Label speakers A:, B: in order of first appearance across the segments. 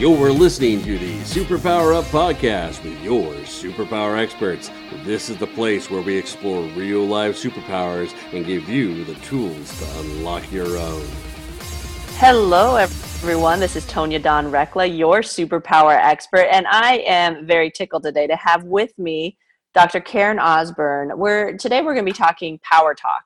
A: You're listening to the Superpower Up podcast with your superpower experts. This is the place where we explore real life superpowers and give you the tools to unlock your own.
B: Hello, everyone. This is Tonya Dawn Recla, your superpower expert, and I am very tickled today to have with me Dr. Karen Osburn. We're today we're going to be talking power talk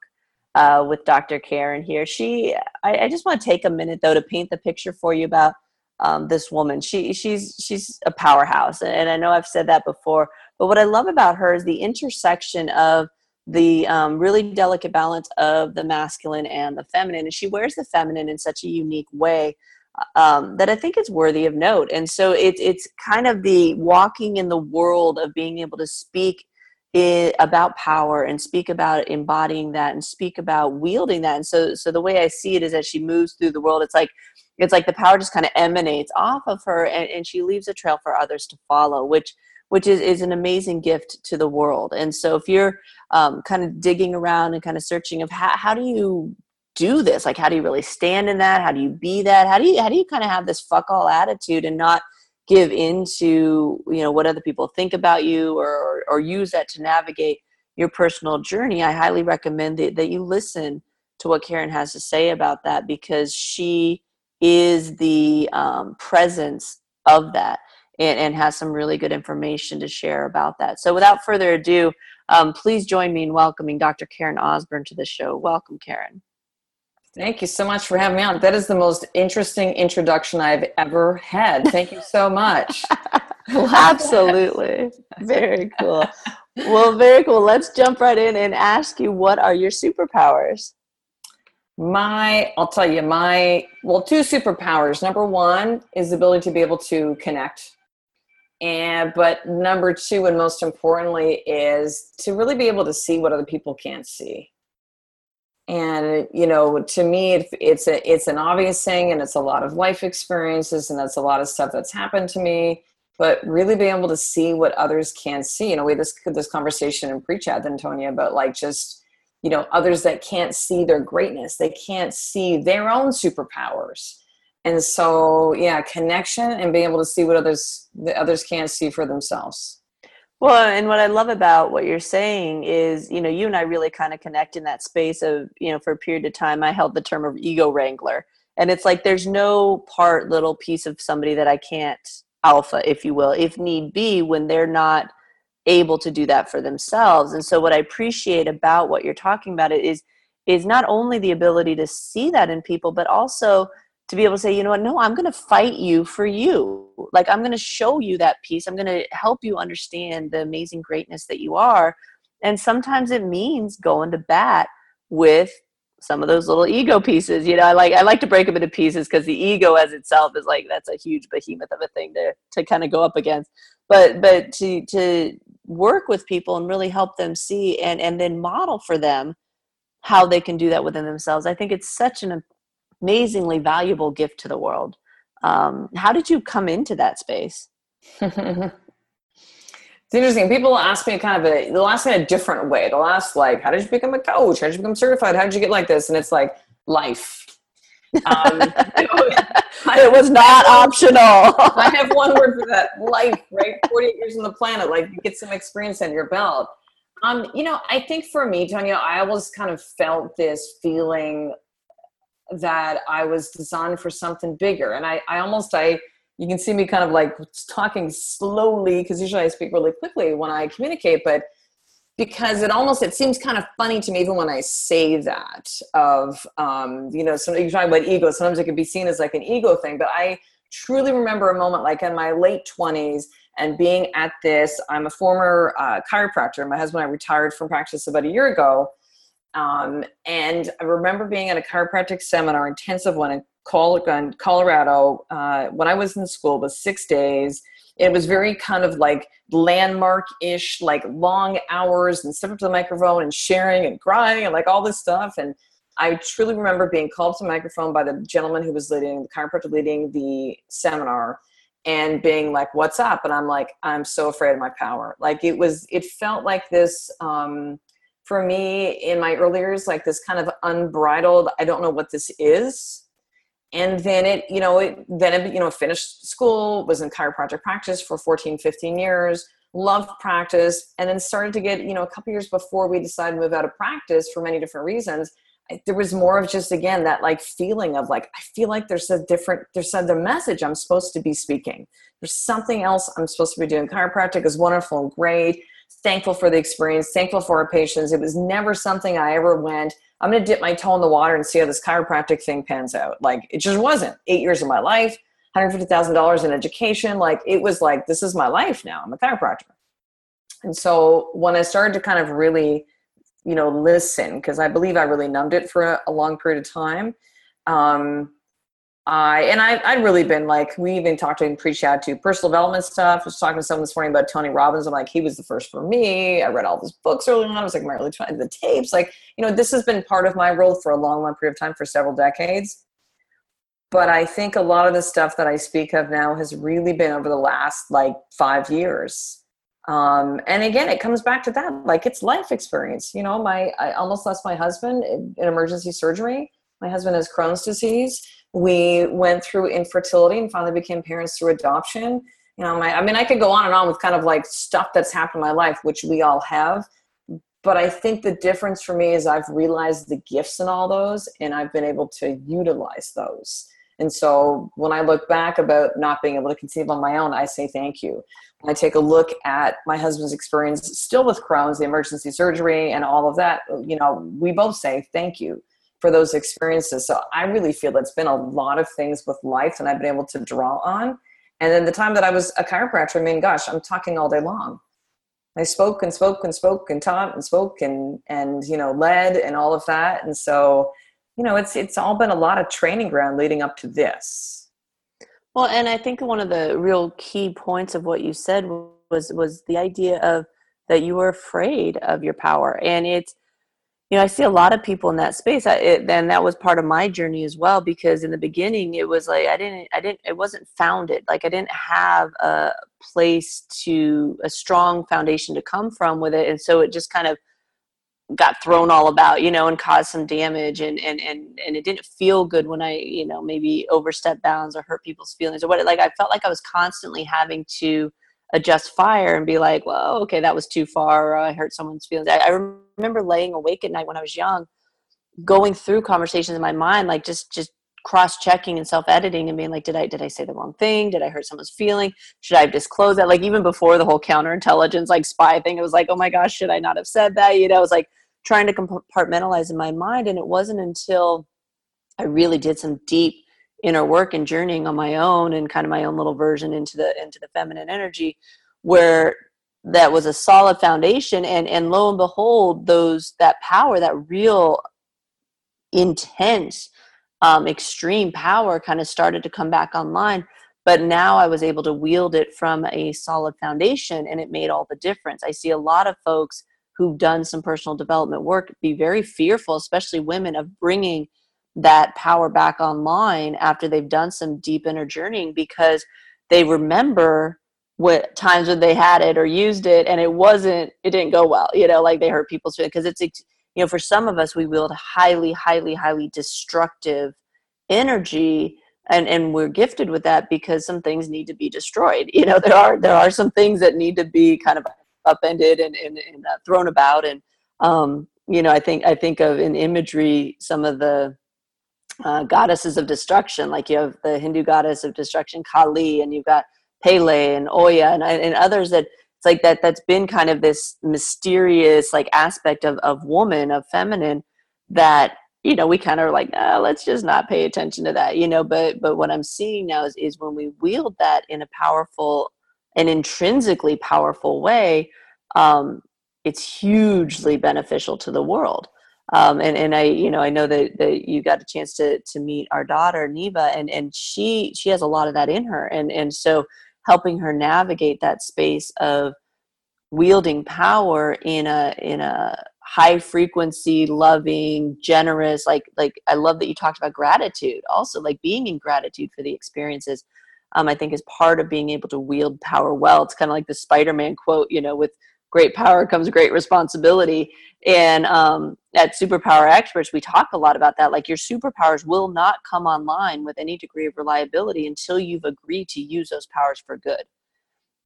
B: uh, with Dr. Karen here. She, I, I just want to take a minute though to paint the picture for you about um, this woman. She she's she's a powerhouse, and I know I've said that before. But what I love about her is the intersection of the um, really delicate balance of the masculine and the feminine, and she wears the feminine in such a unique way um, that I think is worthy of note. And so it's it's kind of the walking in the world of being able to speak it, about power and speak about embodying that and speak about wielding that. And so so the way I see it is as she moves through the world, it's like it's like the power just kind of emanates off of her and, and she leaves a trail for others to follow which which is, is an amazing gift to the world. And so if you're um, kind of digging around and kind of searching of how, how do you do this? Like how do you really stand in that? How do you be that? How do you how do you kind of have this fuck all attitude and not give into you know what other people think about you or or, use that to navigate your personal journey? I highly recommend that, that you listen to what karen has to say about that because she is the um, presence of that and, and, has some really good information to share about that. So, without further ado, um, please join me in welcoming Dr. Karen Osburn to the show. Welcome, Karen.
C: Thank you so much for having me on. That is the most interesting introduction I've ever had. Thank you so much.
B: Absolutely. Very cool. Well, very cool. Let's jump right in and ask you what are your superpowers?
C: My, I'll tell you, my, well, two superpowers. Number one is the ability to be able to connect. And, but number two, and most importantly, is to really be able to see what other people can't see. And, you know, to me, it, it's a, it's an obvious thing and it's a lot of life experiences and that's a lot of stuff that's happened to me but really being able to see what others can't see. You know, we had this this conversation in pre-chat, Antonia, about like just you know others that can't see their greatness they can't see their own superpowers. And so yeah connection and being able to see what others the others can't see for themselves.
B: Well and what i love about what you're saying is you know you and i really kind of connect in that space of you know for a period of time i held the term of ego wrangler. And it's like there's no part little piece of somebody that i can't alpha if you will if need be when they're not able to do that for themselves. And so what i appreciate about what you're talking about is is not only the ability to see that in people but also to be able to say you know what? No i'm going to fight you for you. Like i'm going to show you that piece. I'm going to help you understand the amazing greatness that you are. And sometimes it means going to bat with some of those little ego pieces you know? I like i like to break them into pieces because the ego as itself is like that's a huge behemoth of a thing to to kind of go up against. But but to to work with people and really help them see and and then model for them how they can do that within themselves. I think it's such an amazingly valuable gift to the world. Um, how did you come into that space?
C: It's interesting. People ask me kind of a they'll ask me a different way. They'll ask like how did you become a coach? How did you become certified? How did you get like this? And it's like life um,
B: it was not optional.
C: I have one word for that: life. Right, forty-eight years on the planet. Like you get some experience under your belt. Um, you know, I think for me, Tonya, I always kind of felt this feeling that I was designed for something bigger, and I, I almost, I, you can see me kind of like talking slowly because usually I speak really quickly when I communicate, but because it almost it seems kind of funny to me even when I say that of um, you know so you're talking about ego. Sometimes it can be seen as like an ego thing but I truly remember a moment like in my late 20s and being at this I'm a former uh, chiropractor. My husband and I retired from practice about a year ago. Um, and I remember being at a chiropractic seminar intensive one in Colorado uh, when I was in school was six days it was very kind of like landmark ish, like long hours and step up to the microphone and sharing and crying and like all this stuff. And I truly remember being called to the microphone by the gentleman who was leading the chiropractor leading the seminar and being like, What's up? And I'm like, I'm so afraid of my power. Like it was, it felt like this. Um, for me in my early years like this kind of unbridled i don't know what this is and then it you know it then it you know finished school was in chiropractic practice for 14 15 years loved practice and then started to get you know a couple years before we decided to move out of practice for many different reasons there was more of just again that like feeling of like i feel like there's a different there's another message i'm supposed to be speaking. There's something else i'm supposed to be doing. Chiropractic is wonderful and great. Thankful for the experience thankful for our patients. It was never something i ever went i'm going to dip my toe in the water and see how this chiropractic thing pans out like it just wasn't eight years of my life $150,000 in education. Like it was like, this is my life now. I'm a chiropractor. And so when I started to kind of really, you know, listen, because I believe I really numbed it for a, a long period of time. Um, I and I I'd really been like we even talked to him pre-chat to personal development stuff. I was talking to someone this morning about Tony Robbins. I'm like, he was the first for me. I read all his books early on. I was like my early the tapes. Like, you know, this has been part of my role for a long, long period of time for several decades but I think a lot of the stuff that I speak of now has really been over the last like five years. Um, and again, it comes back to that, like it's life experience. You know, my I almost lost my husband in emergency surgery. My husband has Crohn's disease. We went through infertility and finally became parents through adoption. You know, my, I mean, I could go on and on with kind of like stuff that's happened in my life, which we all have. But I think the difference for me is I've realized the gifts in all those and I've been able to utilize those. And so when I look back about not being able to conceive on my own, I say thank you. When I take a look at my husband's experience still with Crohn's, the emergency surgery, and all of that, you know, we both say thank you for those experiences. So I really feel it's been a lot of things with life and I've been able to draw on. And then the time that I was a chiropractor, I mean, gosh, I'm talking all day long. I spoke and spoke and spoke and taught and spoke and and you know led and all of that. And so you know it's it's all been a lot of training ground leading up to this
B: well and i think one of the real key points of what you said was was the idea of that you were afraid of your power and it's you know i see a lot of people in that space. I, it, and that was part of my journey as well because in the beginning it was like i didn't i didn't it wasn't founded. Like i didn't have a place to a strong foundation to come from with it. And so it just kind of got thrown all about you know and caused some damage and and and and it didn't feel good when i you know maybe overstep bounds or hurt people's feelings or what like i felt like i was constantly having to adjust fire and be like well okay that was too far or i hurt someone's feelings. I, I remember laying awake at night when i was young going through conversations in my mind like just just cross checking and self editing and being like did i did i say the wrong thing? Did i hurt someone's feeling? Should i have disclosed that? Like even before the whole counterintelligence like spy thing it was like oh my gosh should i not have said that? You know it was like trying to compartmentalize in my mind and it wasn't until i really did some deep inner work and journeying on my own and kind of my own little version into the into the feminine energy where that was a solid foundation. And and lo and behold those that power that real intense um, extreme power kind of started to come back online. But now i was able to wield it from a solid foundation and it made all the difference. I see a lot of folks who've done some personal development work be very fearful especially women of bringing that power back online after they've done some deep inner journeying because they remember what times when they had it or used it and it wasn't it didn't go well you know like they hurt people's feelings because it's you know for some of us we wield highly highly highly destructive energy and and we're gifted with that because some things need to be destroyed. You know there are there are some things that need to be kind of upended and and, and uh, thrown about and um you know i think i think of in imagery some of the uh, goddesses of destruction like you have the hindu goddess of destruction kali and you've got pele and oya and, and others that it's like that that's been kind of this mysterious like aspect of, of woman of feminine that you know we kind of like let's just not pay attention to that you know? But but what i'm seeing now is, is when we wield that in a powerful and intrinsically powerful way um, it's hugely beneficial to the world um, and and I you know I know that, that you got a chance to to meet our daughter Neva and and she she has a lot of that in her. And and so helping her navigate that space of wielding power in a in a high frequency loving generous like like i love that you talked about gratitude also like being in gratitude for the experiences um, i think is part of being able to wield power well. It's kind of like the spider-man quote you know with great power comes great responsibility. And um, at Superpower Experts, we talk a lot about that. Like your superpowers will not come online with any degree of reliability until you've agreed to use those powers for good.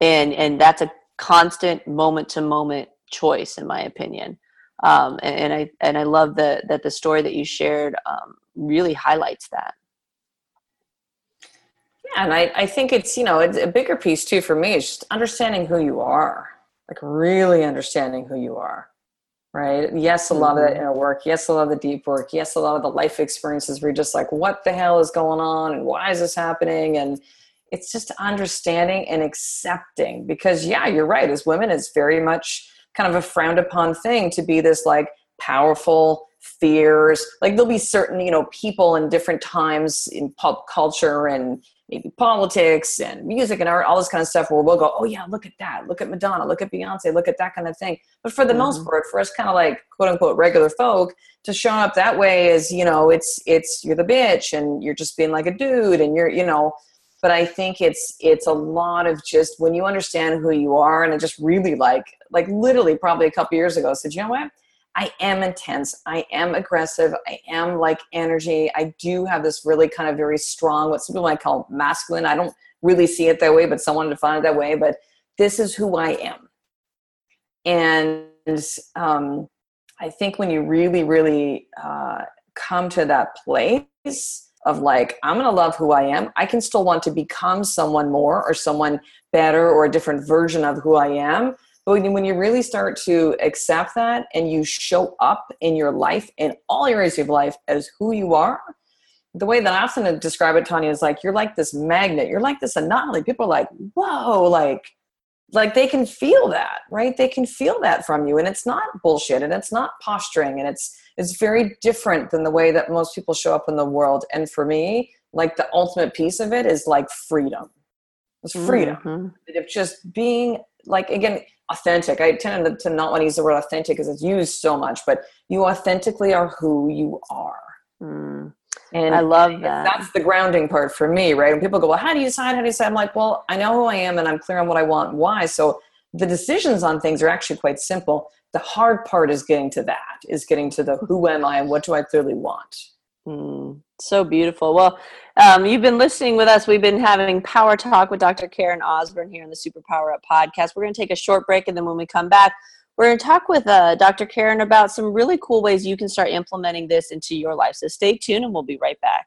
B: And and that's a constant moment to moment choice, in my opinion. Um, and, and, I and I love that that the story that you shared um, really highlights that.
C: Yeah, and I, I think it's you know it's a bigger piece too for me is just understanding who you are, like really understanding who you are right? Yes, a lot of that mm-hmm. inner work. Yes, a lot of the deep work. Yes, a lot of the life experiences where you're just like, what the hell is going on and why is this happening? And it's just understanding and accepting because, yeah, you're right. As women, it's very much kind of a frowned upon thing to be this like powerful, fears like there'll be certain you know people in different times in pop culture and maybe politics and music and art, all this kind of stuff where we'll go, oh yeah, look at that, look at Madonna, look at Beyonce, look at that kind of thing. But for the mm-hmm. most part, for us kind of like quote unquote regular folk, to show up that way is, you know, it's it's you're the bitch and you're just being like a dude and you're, you know, but I think it's it's a lot of just when you understand who you are and I just really like like literally probably a couple years ago said, you know what? I am intense. I am aggressive. I am like energy. I do have this really kind of very strong, what some people might call masculine. I don't really see it that way, but someone defined it that way. But this is who I am. And um, I think when you really, really uh, come to that place of like, I'm going to love who I am, I can still want to become someone more or someone better or a different version of who I am but when you really start to accept that and you show up in your life, in all areas of life, as who you are, the way that I often describe it, Tonya, is like you're like this magnet. You're like this anomaly. People are like, whoa, like, like they can feel that, right? They can feel that from you, and it's not bullshit, and it's not posturing, and it's it's very different than the way that most people show up in the world. And for me, like the ultimate piece of it is like freedom. It's freedom. Mm-hmm. Of just being like again authentic. I tend to not want to use the word authentic because it's used so much, but you authentically are who you are.
B: Mm. And I love that.
C: That's the grounding part for me, right? When people go, well, how do you decide? How do you decide? I'm like, well, I know who I am and I'm clear on what I want, and why. So the decisions on things are actually quite simple. The hard part is getting to that, is getting to the who am I and what do I clearly want.
B: Mm, so beautiful. Well, um, you've been listening with us. We've been having Power Talk with Dr. Karen Osburn here on the Super Power Up podcast. We're going to take a short break, and then when we come back, we're going to talk with uh, Dr. Karen about some really cool ways you can start implementing this into your life. So stay tuned, and we'll be right back.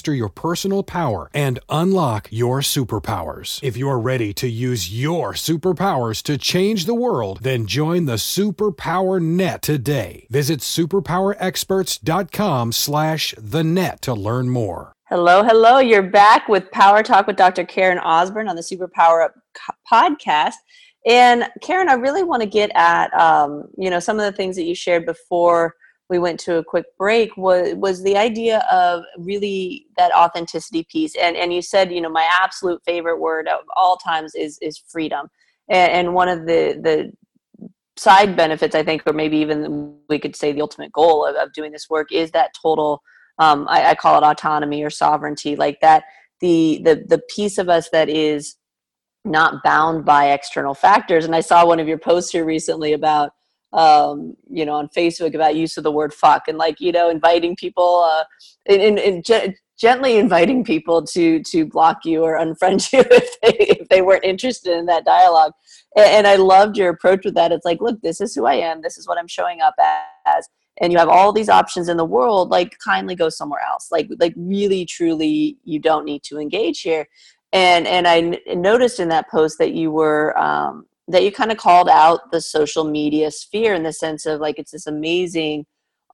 D: master your personal power and unlock your superpowers. If you're ready to use your superpowers to change the world, then join the Superpower Net today. Visit superpowerexperts.com slash the net to learn more.
B: Hello, hello. You're back with Power Talk with Dr. Karen Osburn on the Superpower Up podcast. And Karen, I really want to get at, um, you know, some of the things that you shared before we went to a quick break was was the idea of really that authenticity piece. And and you said you know my absolute favorite word of all times is is freedom. And, and one of the the side benefits i think or maybe even we could say the ultimate goal of, of doing this work is that total um, I, I call it autonomy or sovereignty like that the the the piece of us that is not bound by external factors. And i saw one of your posts here recently about um, you know, on Facebook about use of the word fuck and like, you know, inviting people, uh, and, and, ge- gently inviting people to, to block you or unfriend you if they, if they weren't interested in that dialogue. And, and I loved your approach with that. It's like, look, this is who I am. This is what I'm showing up as. And you have all these options in the world, like kindly go somewhere else. Like, like really, truly, you don't need to engage here. And, and I n- noticed in that post that you were, um, that you kind of called out the social media sphere in the sense of like it's this amazing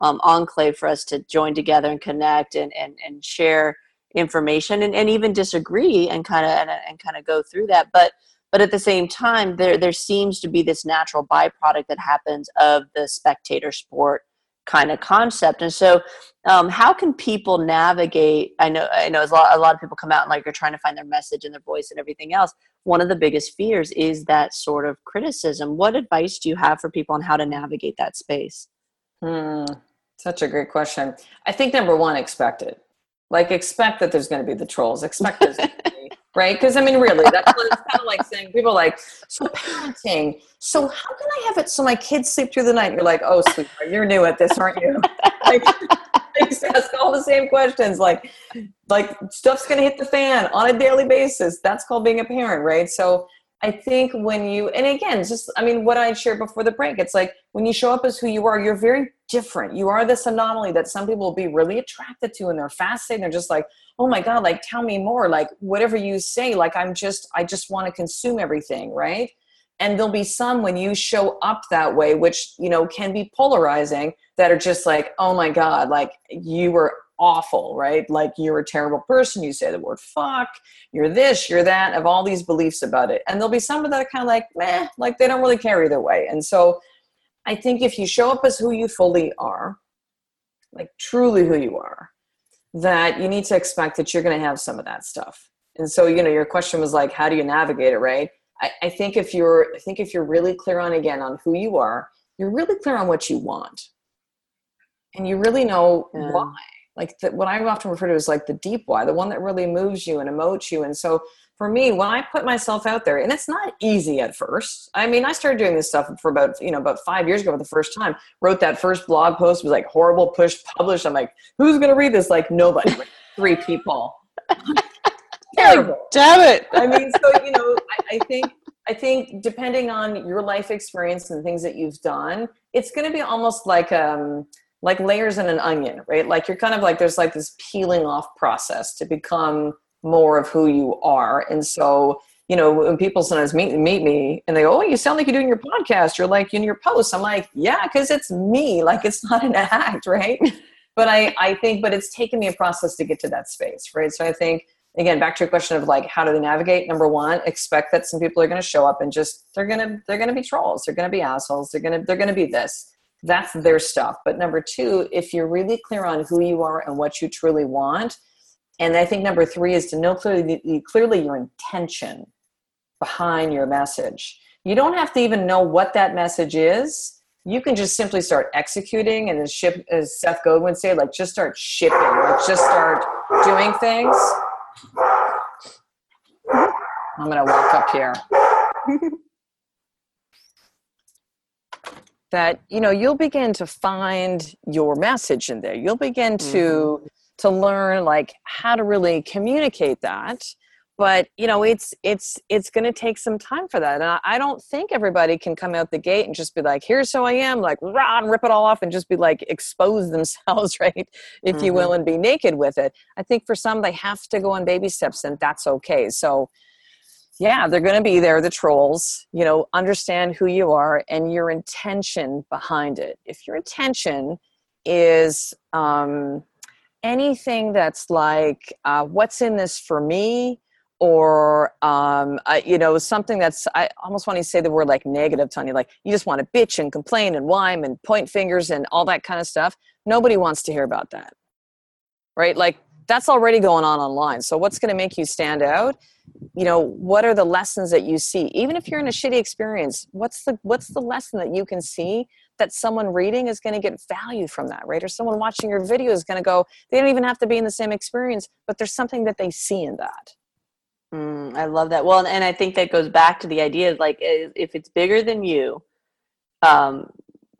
B: um, enclave for us to join together and connect and, and, and share information and, and even disagree and kind of and, and kind of go through that. But but at the same time there there seems to be this natural byproduct that happens of the spectator sport kind of concept. And so um, how can people navigate i know i know a lot, a lot of people come out and like are trying to find their message and their voice and everything else. One of the biggest fears is that sort of criticism. What advice do you have for people on how to navigate that space?
C: Hmm, such a great question. I think number one expect it. Like expect that there's going to be the trolls. Expect there's right? Because I mean, really, that's kind of like saying people like, so parenting. So how can I have it so my kids sleep through the night? You're like, oh, sweetheart, you're new at this, aren't you? like, ask all the same questions. Like, like stuff's gonna hit the fan on a daily basis. That's called being a parent, right? So I think when you, and again, just, I mean, what I shared before the break, it's like when you show up as who you are, you're very different. You are this anomaly that some people will be really attracted to and they're fascinated. They're just like, oh my God, like tell me more. Like whatever you say, like I'm just, I just want to consume everything, right? And there'll be some when you show up that way, which, you know, can be polarizing, that are just like, oh my God, like you were awful, right? Like you're a terrible person. You say the word fuck, you're this, you're that, of all these beliefs about it. And there'll be some of that are kind of like, meh, like they don't really care either way. And so I think if you show up as who you fully are, like truly who you are, that you need to expect that you're going to have some of that stuff. And so, you know, your question was like, how do you navigate it, right? I, I think if you're, I think if you're really clear on again on who you are, you're really clear on what you want, and you really know yeah. why like the, what I often refer to as like the deep why, the one that really moves you and emotes you. And so for me, when I put myself out there, and it's not easy at first. I mean, I started doing this stuff for about, you know, about five years ago for the first time. Wrote that first blog post, was like horrible, push, publish. I'm like, who's gonna read this? Like nobody. Three people. Terrible.
B: Damn it.
C: I mean, so you know, I, I think I think depending on your life experience and things that you've done, it's going to be almost like um, like layers in an onion, right? Like you're kind of like there's like this peeling off process to become more of who you are. And so, you know, when people sometimes meet meet me and they go, "Oh, you sound like you're doing your podcast. You're like in your posts." I'm like, "Yeah, because it's me. Like it's not an act, right?" but I I think, but it's taken me a process to get to that space, right? So I think again back to your question of like how do they navigate number one expect that some people are going to show up and just they're going to they're going to be trolls they're going to be assholes they're going to they're going to be this that's their stuff. But number two, if you're really clear on who you are and what you truly want, and I think number three is to know clearly, clearly your intention behind your message. You don't have to even know what that message is. You can just simply start executing, and as, ship, as Seth Godin would say, like just start shipping, like just start doing things. I'm gonna walk up here. that you know you'll begin to find your message in there. You'll begin to mm-hmm. to learn like how to really communicate that. But you know it's it's it's going to take some time for that. And I, I, don't think everybody can come out the gate and just be like here's who i am like rah, and rip it all off and just be like expose themselves right if mm-hmm. you will and be naked with it. I think for some they have to go on baby steps and that's okay. So yeah they're going to be there the trolls you know understand who you are and your intention behind it. If your intention is um, anything that's like uh, what's in this for me? or um, uh, you know something that's i almost want to say the word like negative tony like you just want to bitch and complain and whine and point fingers and all that kind of stuff nobody wants to hear about that. Right? Like that's already going on online. So what's going to make you stand out you know what are the lessons that you see? Even if you're in a shitty experience what's the what's the lesson that you can see that someone reading is going to get value from that right? Or someone watching your video is going to go they don't even have to be in the same experience but there's something that they see in that.
B: Mm, i love that. Well and i think that goes back to the idea of like if it's bigger than you um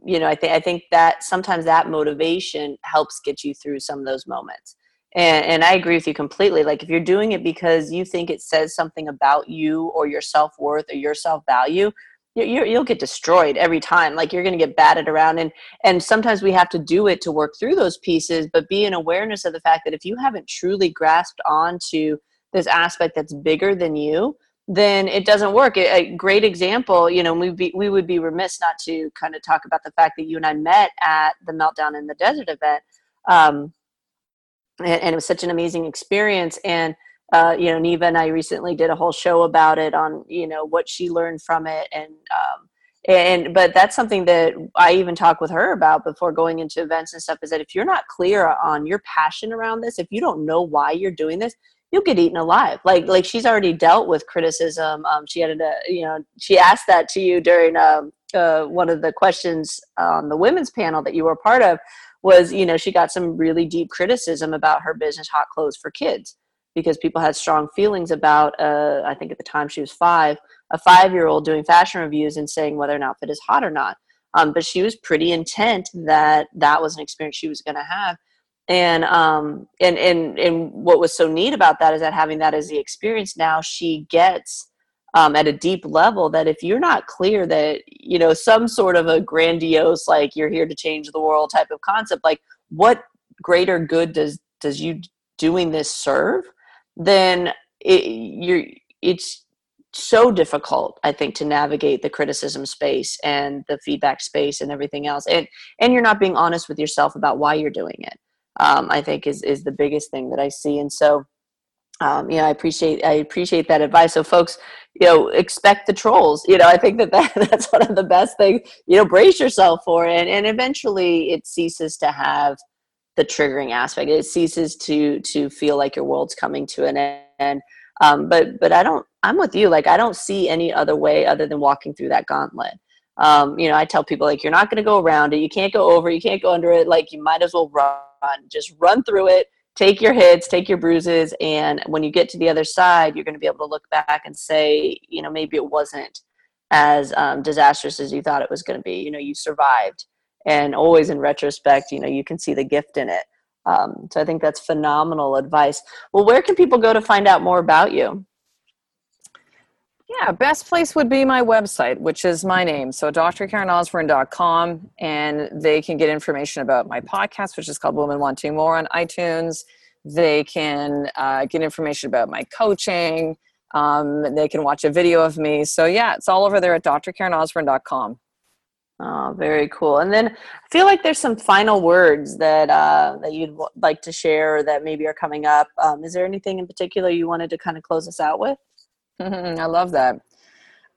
B: you know i think i think that sometimes that motivation helps get you through some of those moments and, and I agree with you completely. Like if you're doing it because you think it says something about you or your self worth or your self value, you you'll get destroyed every time. Like you're going to get batted around, and and sometimes we have to do it to work through those pieces. But be in awareness of the fact that if you haven't truly grasped onto this aspect that's bigger than you, then it doesn't work. A, great example, you know, we be, we would be remiss not to kind of talk about the fact that you and I met at the Meltdown in the Desert event. Um, and, and it was such an amazing experience and uh, you know, Neva and I recently did a whole show about it on, you know, what she learned from it. And, um, and, but that's something that I even talk with her about before going into events and stuff is that if you're not clear on your passion around this, if you don't know why you're doing this, you'll get eaten alive. Like, like she's already dealt with criticism. Um, she had a, you know, she asked that to you during, um, uh, one of the questions on the women's panel that you were part of was, you know, she got some really deep criticism about her business, Hot Clothes for Kids because people had strong feelings about uh, i think at the time she was five a five year old doing fashion reviews and saying whether an outfit is hot or not. Um, but she was pretty intent that that was an experience she was going to have. And um and and and what was so neat about that is that having that as the experience now she gets um, at a deep level that if you're not clear that you know some sort of a grandiose like you're here to change the world type of concept like what greater good does does you doing this serve? Then it, you're it's so difficult i think to navigate the criticism space and the feedback space and everything else. And and you're not being honest with yourself about why you're doing it um, i think is is the biggest thing that i see. And so um, you know i appreciate i appreciate that advice so folks you know expect the trolls you know i think that, that that's one of the best things you know brace yourself for it and, and eventually it ceases to have the triggering aspect. It ceases to to feel like your world's coming to an end. Um, but but I don't. I'm with you. Like I don't see any other way other than walking through that gauntlet. Um, you know, I tell people like you're not going to go around it. You can't go over. You can't go under it. Like you might as well run. Just run through it. Take your hits, take your bruises, and when you get to the other side, you're going to be able to look back and say, you know, maybe it wasn't as um, disastrous as you thought it was going to be. You know, you survived. And always in retrospect you know you can see the gift in it. Um, so i think that's phenomenal advice. Well where can people go to find out more about you
C: yeah, best place would be my website, which is my name. So drkarenosburn.com, and they can get information about my podcast, which is called Women Wanting More on iTunes. They can uh, get information about my coaching. Um, they can watch a video of me. So yeah, it's all over there at drkarenosburn.com.
B: Oh, very cool. And then I feel like there's some final words that uh, that you'd like to share that maybe are coming up. Um, is there anything in particular you wanted to kind of close us out with?
C: I love that.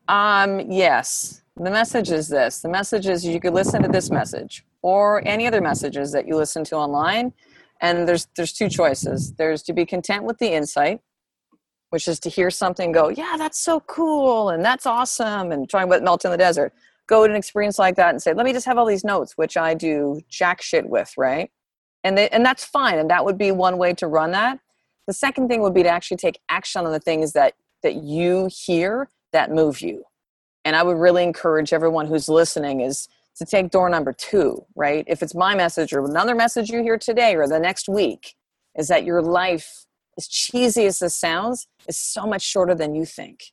C: Um, yes, the message is this. The message is you could listen to this message or any other messages that you listen to online, and there's there's two choices. There's to be content with the insight, which is to hear something go, yeah, that's so cool and that's awesome, and trying about melt in the desert go to an experience like that and say, let me just have all these notes, which I do jack shit with, right? And they, and that's fine. And that would be one way to run that. The second thing would be to actually take action on the things that that you hear that move you. And I would really encourage everyone who's listening is to take door number two, right? If it's my message or another message you hear today or the next week, is that your life, as cheesy as this sounds, is so much shorter than you think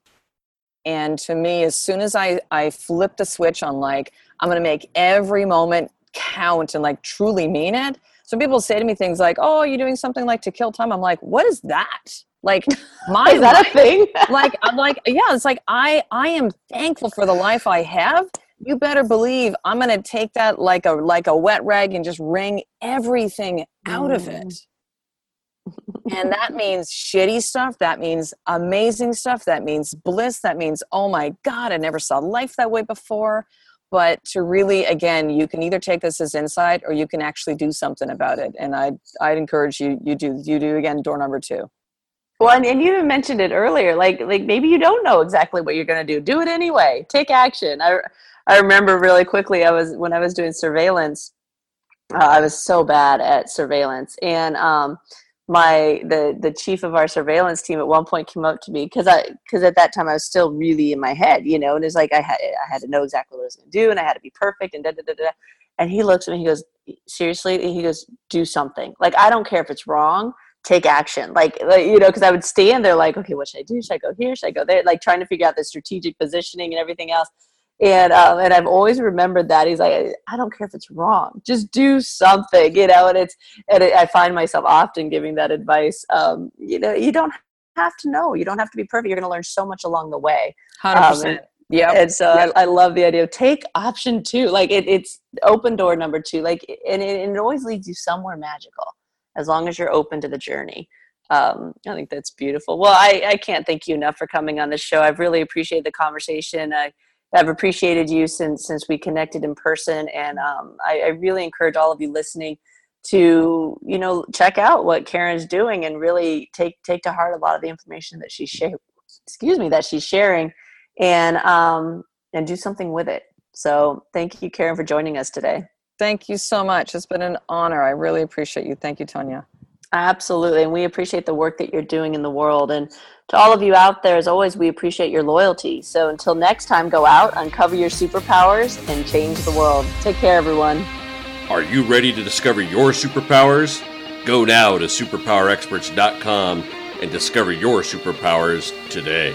C: and to me as soon as i i flip the switch on like i'm going to make every moment count and like truly mean it so people say to me things like oh you're doing something like to kill time i'm like what is that like my
B: is that life, a thing?
C: Like i'm like yeah it's like i i am thankful for the life i have. You better believe i'm going to take that like a like a wet rag and just wring everything out mm. of it. Mm. And that means shitty stuff that means amazing stuff that means bliss that means oh my god i never saw life that way before. But to really again you can either take this as insight or you can actually do something about it. And i'd i'd encourage you you do you do again door number two
B: well and, and you even mentioned it earlier like like maybe you don't know exactly what you're going to do. Do it anyway. Take action. I i remember really quickly i was when i was doing surveillance uh, i was so bad at surveillance. And um my the the chief of our surveillance team at one point came up to me because I because at that time I was still really in my head, you know, and it's like I had I had to know exactly what I was going to do and I had to be perfect and da da da da. And he looks at me, he goes, seriously, he goes, do something. Like I don't care if it's wrong, take action. Like, like you know, because I would stand there like, okay, what should I do? Should I go here? Should I go there? Like trying to figure out the strategic positioning and everything else and um, and I've always remembered that he's like I don't care if it's wrong just do something you know and it's and it, I find myself often giving that advice um, you know you don't have to know you don't have to be perfect you're going to learn so much along the way
C: 100% um,
B: yeah and so yep. I, I, love the idea of take option two like it, it's open door number two like and it, and it always leads you somewhere magical as long as you're open to the journey Um, I think that's beautiful. Well, I, I can't thank you enough for coming on the show. I've really appreciated the conversation. I, I've appreciated you since since we connected in person, and um, I, I really encourage all of you listening to you know check out what Karen's doing and really take take to heart a lot of the information that she's sharing. Excuse me, that she's sharing, and um, and do something with it. So thank you, Karen, for joining us today.
C: Thank you so much. It's been an honor. I really appreciate you. Thank you, Tonya.
B: Absolutely. And we appreciate the work that you're doing in the world. And to all of you out there, as always, we appreciate your loyalty. So until next time, go out, uncover your superpowers, and change the world. Take care, everyone.
A: Are you ready to discover your superpowers? Go now to superpowerexperts.com and discover your superpowers today.